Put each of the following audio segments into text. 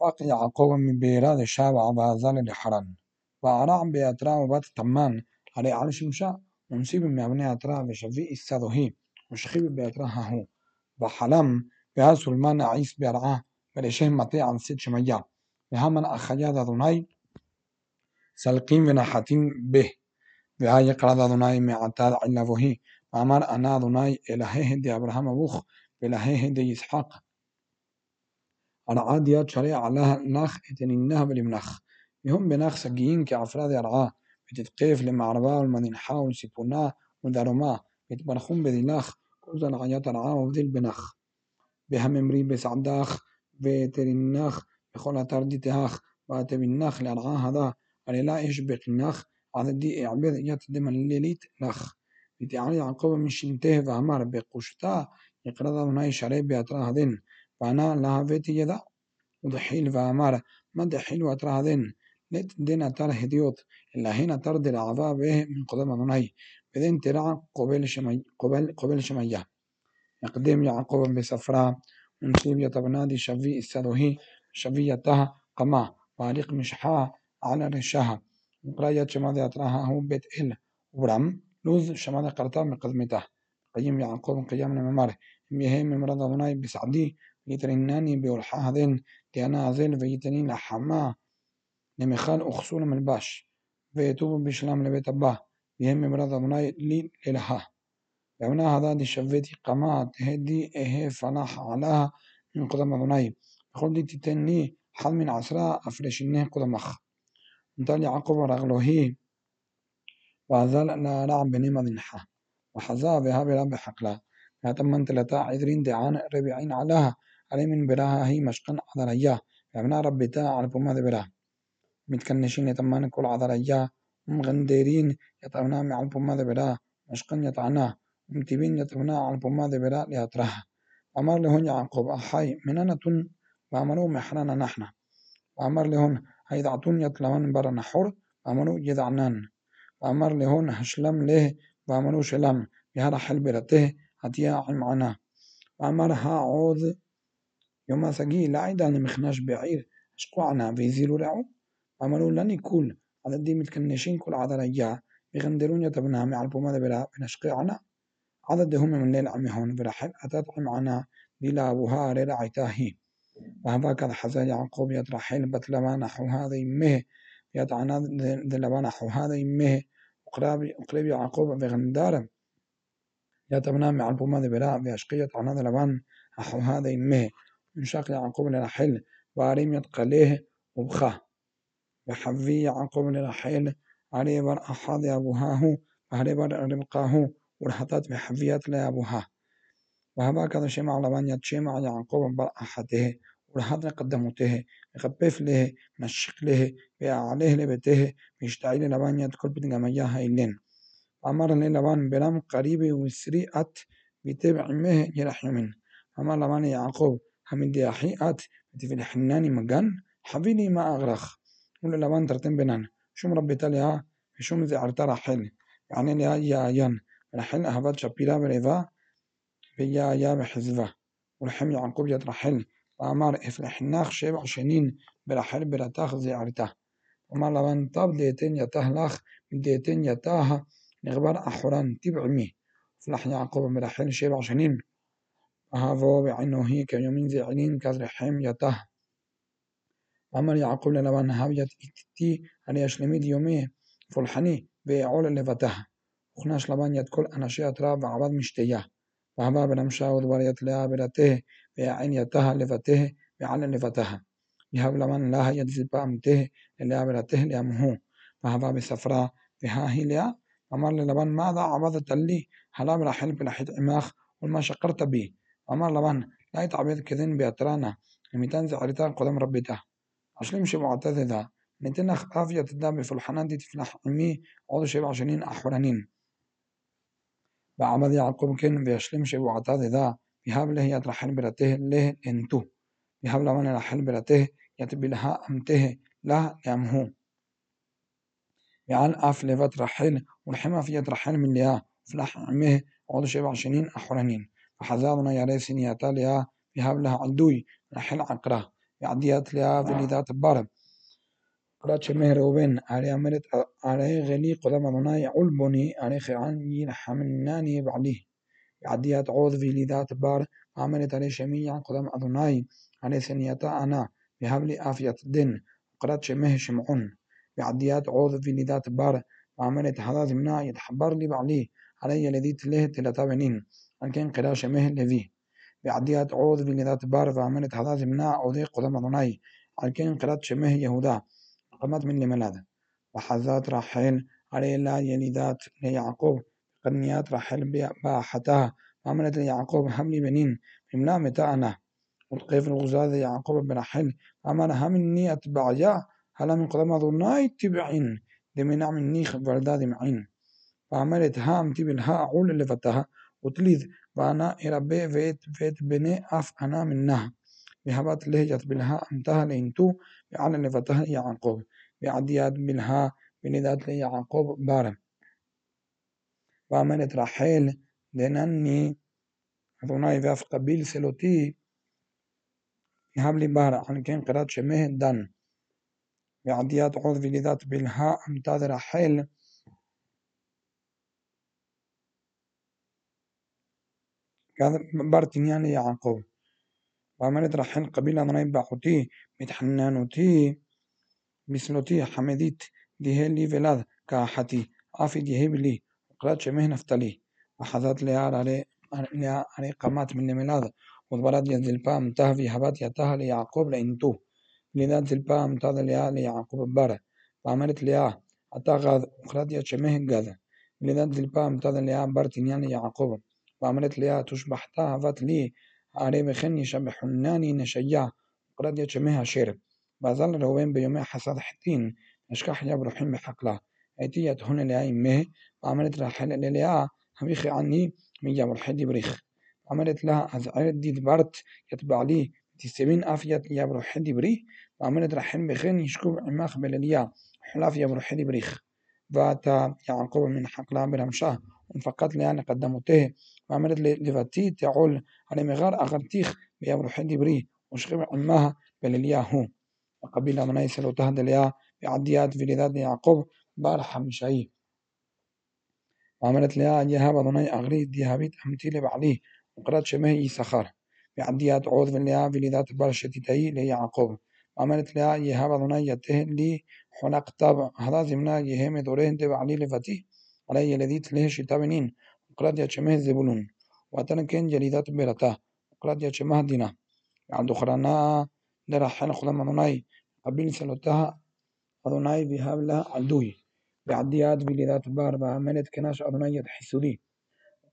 فاق يعقوب من بيراد شابع وزال لحرن وأرع بأترا وبات تمان على على شمشا ونسيب من أبناء أترا بشفي السادوهي وشخيب بأتراها هو. وحلم بها سلمان عيس بأرعاه بلشهم مطيع عن سيد شميا من أخياد ذناي سلقين بنحتين به. بها يقرأ ذناي معتاد علفه وأمر أنا ذناي إلهيه دي أبراهام وخ إلهيه دي إسحاق. العاديات شريعة لها نخ اتنينها بالمنخ يهم بنخ سجيين كأفراد أرعاه بتتقيف لمعربا والمدينحا والسيبونا وداروما بتبرخون بديناخ كل العيات أرعاه وذيل بنخ بهم امري بسعداخ. بترناخ بخول أتردي تهاخ. واتبناخ لأرعاه هذا. لا يشبه النخ على دي إعباد يتدم الليليت نخ بتعالي يعقوب من شنته وأمر بقشتا يقرأ ذناي شريب بأتراه دين فأنا لها فيتي يدا ودحيل وأمر ما دحيل وأتراه دين لت دين أتر هديوت إلا هنا ترد العذاب به من قدام ذناي بدين ترى قبل شمي قبل قبل شمية يقدم يعقوب بسفرة ونسيب يتبنادي شفي السلوهي شفيتها قما وعليق مشحا على رشها وقراية شمال أتراها هو بيت إل ورم لوز شمال قرطا من قدمته قيم يعقوب قيام ممر مهم مرض ضناي بسعدي يترناني بولحا هذين تيانا هذين فيتنين لحما. لمخال أخصول من الباش فيتوب بشلام لبيت أباه. يهم مرض ضناي لي لها يونا هذا دي شفتي قمات. هدي إيه فلاح علىها من قدم ضناي خلدي تتني حل من عسرا أفرشنه قدمخ انتال يعقوب رغلوهي. وذل لا رعب بنيمة نحا وحزا بها بلا بحقلا. يتمن تلتا عذرين دعان ربيعين علىها علي من براها هي مشقن عذريا. يبنا ربتا على بما برا متكنشين يتمن كل عذريا. مغندرين يتمنا مع البما برا مشقن يطعنا. متبين يتمنا على البما برا ليطرها أمر لهن يعقوب أحي مننا تن. وأمروا محرنا نحن. وأمر لهن هيدعتون يطلعون برا نحور وأمروا يدعنان وأمر لهن هشلم له. وأمروا شلم. بهذا حل برته هتيا معنا وأمرها عوض يوم سجي لعيدا لمخناش بعير أشقعنا بيزيلوا رعو وأمروا لن يكون على دي متكنشين كل عذريا بغندرون يتبنها مع البومة بلا بنشقعنا عددهم من ليل عمي هون برحل أتت معنا بلا أبوها رعيتاهي وهذا حزا يعقوب يترحل بتلما نحو هذا يمه يتعنا دلما نحو هذا يمه وقرب يعقوب بغندار يتبنى مع البومة براء بأشقية عنا دلبان نحو هذا يمه يعقوب لرحل واريم يتقليه وبخه وحفي يعقوب لرحل علي بر أحد أبوهاه وهري بر ربقاه ورحطت بحفيات لأبوها وهذا كذا شمع لبان يتشمع يعقوب بر أحده ورحط قدمته يخفف له نشق له ويعليه لبته ويشتعي لبان يدخل بدنجمياها إلين أمر لبان بلام قريب وسريعت بتبع مه يرحم من أمر لبان يعقوب هم دي أحيئت في الحنان مجان حبيني ما أغرخ ولا لبان ترتم بنان شو ربي تليها شو مزي عرتا رحل يعني لها يا ين رحل أهبات شبيرا بريفا بيا يا بحزفة ولحم يعقوب يترحل وأمر إفلح الناخ شبع شنين برحل برتاخ زي عرتا وما لبان طاب ديتين يتهلخ ديتين يتاها نغبر أحوران تبع مي فلح يعقوب برحل شبع شنين وهذا بعينه هي كيومين زي علين كذر حم يته أمر يعقوب للبان هاوية إتتي علي أشلميد يومي فلحني بيعول لفتها وخناش لبان يدكل أنا شيء تراب عباد مشتياه وهبا بنمشا ودبريت لها برته بعين يتها لفته بعلى لفتها يهب لمن لا يدزي بامته إلا برته لأمه. وهبا بسفرا بها هيليا. أمر للبان ماذا عبدت لي هلا برحل بلحيت عماخ وما شقرت بي أمر لبان لا يتعبد كذن بأترانا لميتان زعرتان قدام ربته أشلم شي معتذذا نتنخ آفية تدام في الحنان دي تفلح عمي عضو شبع شنين أحورانين بعمد يعقوب كن بيشلم شي معتذذا بهاب له يترحل برته. له إنتو. بهاب لمن رحل برته. يتبي لها أمته. لا يمهو. يعني أف لفت رحل والحما في يترحل من لها فلح عمه عضو شبع شنين أحورانين وحزامنا يا ريسين يا تاليا بهبلها عدوي. نحل عقرة يعديات لها بليدات بارم قرات شمه روبين. علي عملت علي غني قدام مناي علبني علي خعاني حملناني بعليه يعديات عوض في ليدات بار عملت علي شميع قدام أدناي علي سنياتا أنا بهب لي آفية الدين قرات شمه شمعون. يعديات عوض في ليدات بار عملت هذا زمنا يتحبر لي بعليه علي الذي تله تلتابنين أن كان قراء شمه لذي عوض بلذات بار وعملت هذا زمنا أوذي قدام أن كان قراء شمه يهودا. قمت من لملاذ وحذات راحل علي لا يلذات ليعقوب قنيات راحل باحتها وعملت ليعقوب حملي بنين. إملا متى أنا. والقيف الغزاة يعقوب بن رحل أمر همني أتبعيا. هلا من قدام أدوناي تبعين. دمنع من نيخ برداد معين وعملت هام تبي الها عول اللي فتها وتليد معنا إربي فيت فيت بني أف أنا منها. بهبات لهجة بلها انتهى لينتو. على نفتها يعقوب. بعدياد منها بنيدات لي يعقوب بارم. وعملت رحيل دنني. أدوناي في قبيل سلوتي. يهب لي بارع عن كين قرات شمه دن. بعديات عوذ بلذات بلها أمتاذ رحيل. كان بارتنيان يعقوب. وعملت رحيل قبيلة ضناي باحوتي متحنانوتي مثلوتي حمديت ديهلي ولاد كاحتي عافي ديهب لي وقرات شمه نفتلي. وحذات ليار علي علي قامات من الميلاد وضبرات ينزل بام تهفي هبات يتها ليعقوب لإنتو. لذات زلبا امتاز ليا ليعقوب بره وعملت ليا أتاغذ وقرات يتشمه قذ لذات زلبا امتاز ليا برتنيان يعقوب. وعملت ليا تشبحتا هفت لي علي بخن يشبحناني نشيا وقرات يتشمه شير بظل روين بيومي حسد حتين. أشكح يا بروحين بحقلا. أيتي هنا ليا إمه وعملت راحل ليا هميخي عني من جاب الحدي بريخ. عملت لها أزعرت دي دبرت يتبع لي تسبين أفيت يا بروحدي بري وعملت رحم بخين يشكوب عماخ بلليا حلاف يا بروحدي بريخ. فأتا يعقوب من حقلا برمشاه. فقط لأن قدمته وعملت لفتي تعول على مغار أغرتيخ بيا بروحدي بري وشخب عماها بلليا هو وقبيل مناي سلو تهد ليا بعديات في لذات يعقوب بارح مشاي وعملت ليا يهاب ضناي أغري دي هابيت أمتيلي بعليه وقرأت شمه يسخر. بعديات عوض لها ولذات برشتتي ليعقوب. وعملت لها يهاب أدوني يته لي حلق طاب. هذا زمنا يهم دورين تبع لي لفتي علي الذي له شتابنين Claudia تشمه زبولون واتن كان جليدات بيرتا قلاديا تشمه دينا عند خرانا در حين خدام أدوناي قبل سلوتها أدوناي بهاب لها عدوي بعديات بليدات بار با بعملت كناش أدوناي يتحسودي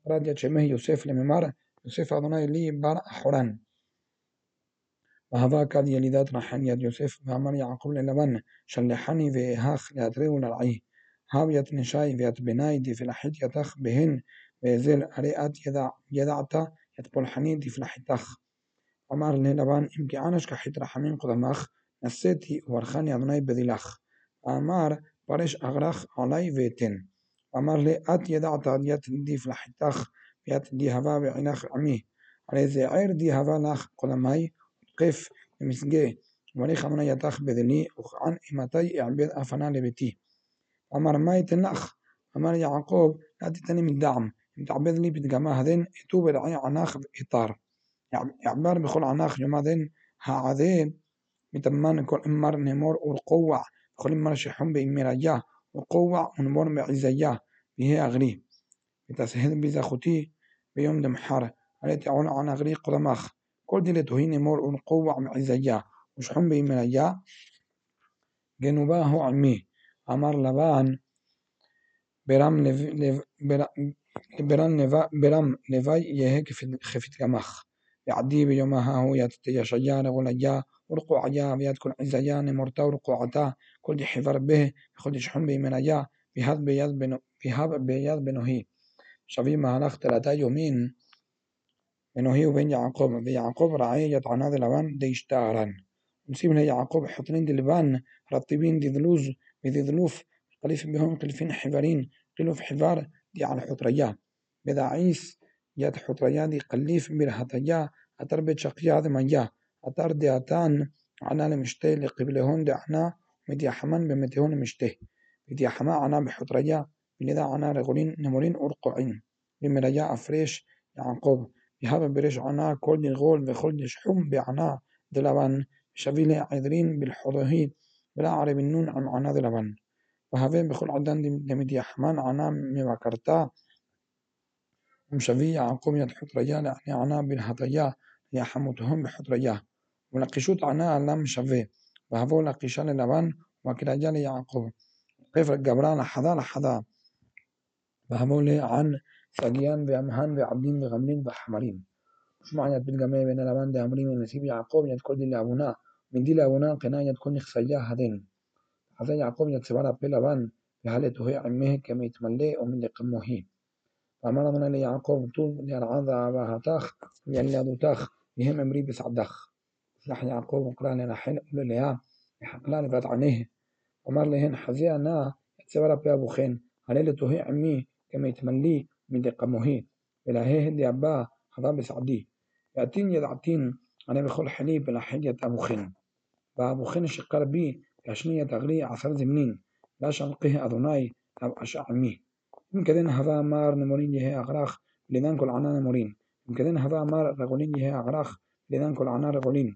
Claudia تشمه يوسف لممار يوسف أدوناي لي بار أحران وهذا كان يليدات رحان يد يوسف وعمر يعقوب للبن شلحني في هاخ يدريون العي هاو يتنشاي في بناي دي في الحيط يتخ بهن ידע, ידעת יתפולחני דפלחיתך אמר ללבן אם כי ענש כחית רחמים קודמך נשאתי וברכני אדוני בדילך אמר פרש אגרך עלי ואתן אמר לי את ידעת ית דפלחיתך וית דהבה בעינך עמי הרי זה עיר דהבה לך קודמי قف مسجي وليخ من يتاخ بذني وعن إمتي اعبد أفنا لبتي أمر ما يتنخ أمر يعقوب لا تتني من دعم متعبد لي بتجمع هذين يتوب رعي عناخ إطار يعبر بخل عناخ يوم هذين هذين متمان كل إمر نمر والقوة كل إمر شحم بإمراجا وقوة ونمر بعزيا به أغري. بتسهل بزخوتي بيوم دمحار التي عون عن أغري قدماخ؟ كل دي لتهين مور قوة معزيا مش حم بإمراجا جنوباه عمي أمر لبان. برام لف لف برام يهك في خفت كمخ يعدي بيومها هو يتتيا شجان غلجا ورقو عجا بيات كل عزيان مرتا ورقو عتا كل دي حفر به كل شحن بإمراجا بهذا بياض بنو بهذا بياض بنوهي شوي مهلخ تلاتا يومين بنوهي وبين يعقوب بيعقوب رعية عناد لبان دي اشتارن مسيب يعقوب حطنين دي لبان رطبين دي ذلوز بدي ذلوف قليف بهم قلفين حفارين قلوف حفار يعني على حطريا بدا عيس ياد حطريا دي قليف مير برهتیا اتر به دي مانيا أتر دي أتان عنا لمشته لقبل هون دي أحنا مدي حمان بمتي هون مشته مدي حما عنا بحطريا من بلذا عنا رغولين نمولين أرقعين. بمريا أفريش يعني يعقوب يهاب بريش عنا كل دي غول وخل شحوم بعنا دلبان. شبيل عذرين بالحضوهي بلا عرب النون عن عنا دلبان. وهذا بكل عدن دمد يحمان عنا مبكرتا ومشبي يعقوب يدحط رجال يعني عنا بالهطيا يحمتهم بحطريا ولقشوت عنا لم شبي وهذا لقشان لبن وكرجال يعقوب. كيف الجبران حذا لحذا وهذا عن ثديان بأمهان بعبدين بغملين بحمرين. مش معنى بالجماعة بين لبان ده أمرين من نسيب يعقوب يد كل دي لأبونا. من دي لأبونا قنا يد كل نخسيا هذا يعقوب يد سبارة بلبان في حالته هي عمه كم يتملي ومن لقمه فأمرنا ليعقوب طول ليرعاذ أباها تاخ يلي تاخ يهم أمري بسعدخ سلح يعقوب وقرأنا لحين قول لها يحقلان فات عنيه ومر لهن حزينا يتسبارة بأبو خين عليه لتهي عمي كما يتملي من قمه إلى هي هدي أبا هذا بسعدي يأتين يدعتين أنا بخل حليب إلى حلية أبو خن فأبو خن شقر بي يشنية تغري عصر زمنين. لا شنقه أذناي أو أشع مي. يمكن هذا مار نمورين يهي أغراخ لذان كل عنا نمورين يمكن هذا مار رغولين يهي أغراخ لذان كل عنا رغولين.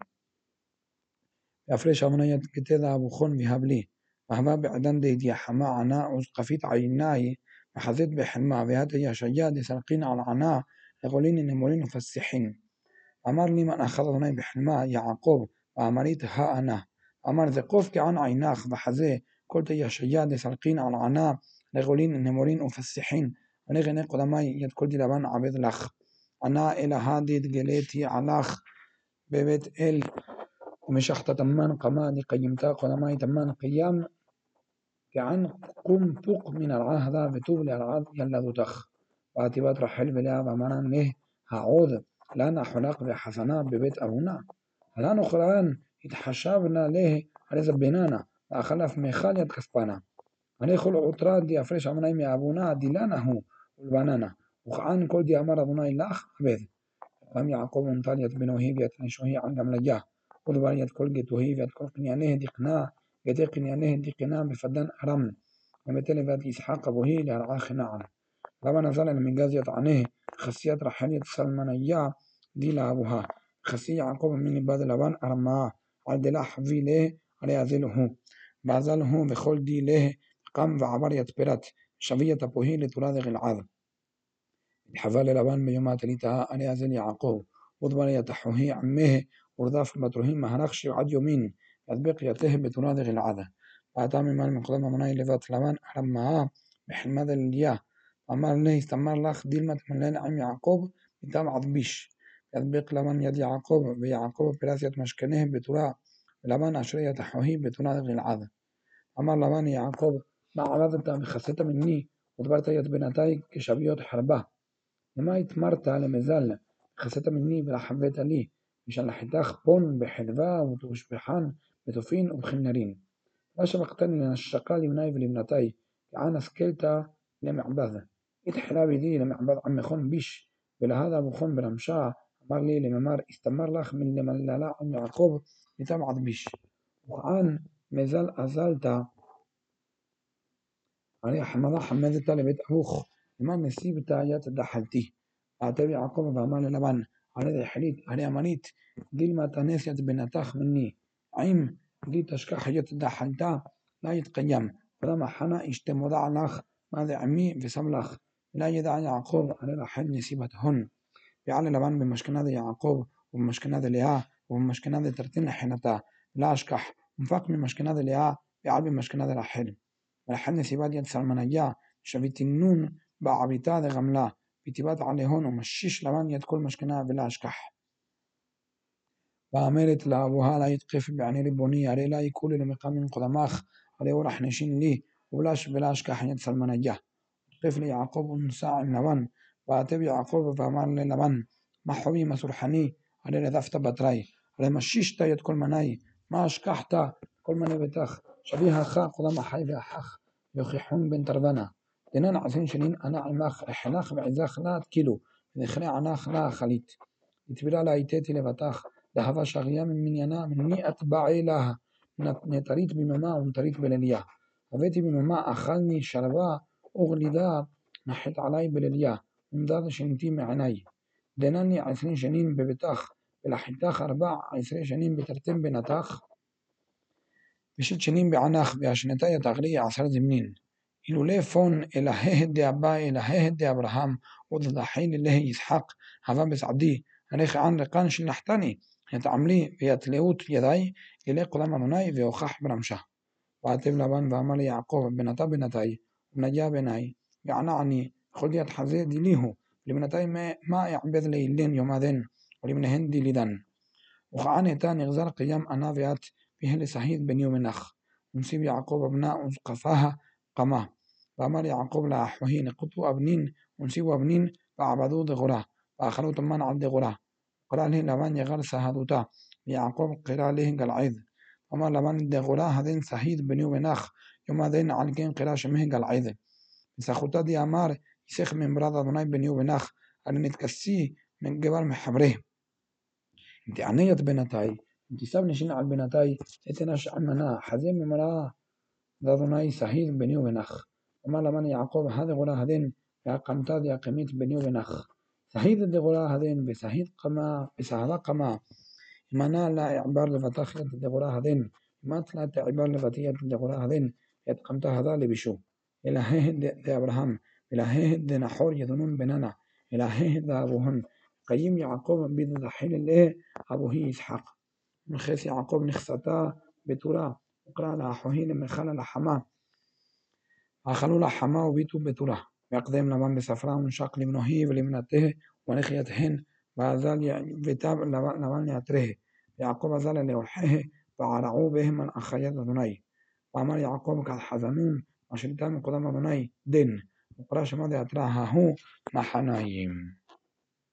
يفرش أمنية كتير أبو خن بهابلي. وهذا بعدن دي دي حما عنا قفيت عيناي. وحذيت بحلمة وهذا يا شجاد سلقين على عناء يقولين نمولين مفسحين أمر لي من أخذ بحلمة يعقوب وأمريت ها أنا. أمر ذقوف عن عيناخ بحذي قلت يا شجاد سلقين على عناء يقولين نمولين مفسحين ونغني قدماي يد كل لبان عبد لخ أنا إلى هذه جليتي علاخ ببيت إل ومشحت تمان قماني قيمتا قدماي تمان قيام كعن قم فوق من العهد بتوب العهد يلا تخ واتبات رحل بلا بمانا نه هعوذ لنا حلاق بحسنات ببيت أبونا الآن أخران يتحشابنا له على زبنانا وأخلف مخالية كسبانا أنا يخل عطرات دي أفرش عمنا يمي أبونا دي لنا هو والبنانا وخعان كل دي أمر أبونا إلاخ أبيذ لم يعقوب انطالية بنوهي بيتنشوهي عن قملجاه وذبالية كل جتوهي كل قنيانه دي قناه يدقن يانه دقنا بفدان أرم ومثل ذات إسحاق أبوه لهرعا خناعا لما نزل من جازية عنه خسيات رحلية سلمانيا دي لأبوها خسي يعقوب من بعد لبان أرما عد لح في له على أزله بعزله بخل دي له قام وعبر يتبرت شبية أبوه لتراضغ العذب الحفال لبان بيومات ليتها على أزل يعقوب وضبر يتحوه عمه ورضاف المتروهين مهرخش عد يومين يته بتناضغ العذا بعدها من من قدام مناي لذات لمان لما بحلمة اليا أمر نه استمر لخ ديلمة من لين عم يعقوب بتام عضبيش يطبق لمن يد يعقوب بيعقوب براسية مشكنه بترا لمن أشرية تحوهي بتناضغ العذا أمر لمن يعقوب مع عرضة بخسته مني ودبرت يد بنتاي كشبيوت حربة لما يتمرت على مزال خسته مني بلا حبيت لي مشان لحتاخ بون بحلفا وتشبحان بتوفين وبخنرين باش مقتني من الشقال منايف لمنتاي كعانا سكيلتا لمعبذ إتحلابي دي لمعبذ عم خون بيش بلهذا بخون بلمشاع أمر لي لممار استمر من لمن لا عم يعقوب لتبعض بيش وعان مازال أزالتا. علي حمضة حمدتا لبيت أبوخ. لما نسيب تايات دحلتي. أعتبي عقوب بأمان لبن. على حليت على أمانيت. دي ما تنسيت بنتاخ مني. عيم دي تشكا حاجة دحلتا. لا يتقيم. فلما حنا اجتمع لخ ماذا عمي في سملخ لا يدع يعقوب. على الحل نسيبتهن. بيعلى لبان بمشكنة يعقوب وبمشكنة لها وبمشكنة ترتين حينتا لا أشكح. مفاق من مشكنة لها بيعلى بمشكنة الحل الحل نسيبات يد سلمانيا شبيت النون بعبيتا غملا بتبات عليهن ومشيش لبان يد كل مشكنة بلا أشكح. وأمرت لأبوها لا يتقف بعني ربوني علي لا يكون لمقام قدماخ. علي ورح نشين لي ولاش بلاش كحنيت سلمانية طفل يعقوب ساع لبن. وأتبع ואתם יעקב ואמר ללבן, מה חומי מסורחני, הרי רדפת בתרי, הרי משישת את כל מני, מה השכחת? כל מני ביתך, שביהך כולם החי ואחך, יוכיחון בן תרוונה, דנן עזין שנין ענה עמך, אחנך ועזך נעת כאילו, ונכרה ענך נע חלית. לה להיטתי לבתך, דהבה שריה ממניינה, מני את באה לה, נטרית ביממה ונטרית בלליה. הבאתי ביממה אכלני, שרבה, אור לידה, נחת עלי בלליה. ומדד שנתי מעיניי. דנני עשרים שנים בביתך ולחיתך ארבע עשרה שנים בתרתם בנתך ושת שנים בענך והשנתי תגלי עשר זמנין. אילולא פון אלהה דאבא אלהה דאברהם ודדחי ללהי ישחק הווה בסעדי הרי כען רקן שנחתני יתעמלי ויתלאות ידי אלי קולם אדוני והוכח ברמשה. ועטב לבן ואמר ליעקב בנתה בנתי ובניה בני וענה עני خذيت حزيدي ليهو. لمن تايمة ما يعبد لي لين يوم يومادين ولمن هندي لدن. وخان تاني غزر قيام أنا ذات بهل سعيد بن يوم نخ ونسيب يعقوب أبناء قفاها قما. فأمر يعقوب لا حوهين قطو أبنين ونسيب أبنين فعبدو دغرا فأخلو تمان عبد غرا قرأ له لمن يغر سهدوتا. يعقوب قرأ له قلعيد وما لمن دغرا هذين سعيد بن يوم نخ يوم هذين عن كين قرأ شمه قلعيد سخوتا دي أمار يسخ من براد أدوناي بنيو بناخ أنا نتكسي من قبل محبره انت عنيت بنتاي انت سابني شنا على بنتاي اتناش عمنا حزين من مراه أدوناي سهيد بنيو بناخ وما لبان يعقوب هذا غورا هذين يا قمتاد يا قميت بنيو بناخ سهيد الدغورا هذين بسهيد قما بسهلا قما. منا لا إعبار لفتاخية الدغورا هذين ما لا إعبار لفتية الدغورا هذين يتقمت هذا لبشو. إلهيه دينا حور يدنون بنانا. إلهيه دا أبوهن. قيم يعقوب بيد دحيل الإيه أبوه إسحاق من خيس يعقوب نخستا بتورا. وقرأ لها حوهين من خلا لحما أخلوا لحما وبيتوا بتورا. يقدم لمن بسفرا ونشاق لمنهي ولمنته ونخيتهن وأزال بتاب لمن يعتره يعقوب أزال لوحيه فعرعوا به من أخيات أدني وعمل يعقوب كالحزنون وشلتا من قدام أدني دين וקרא שמו דעתרה ההוא מחניים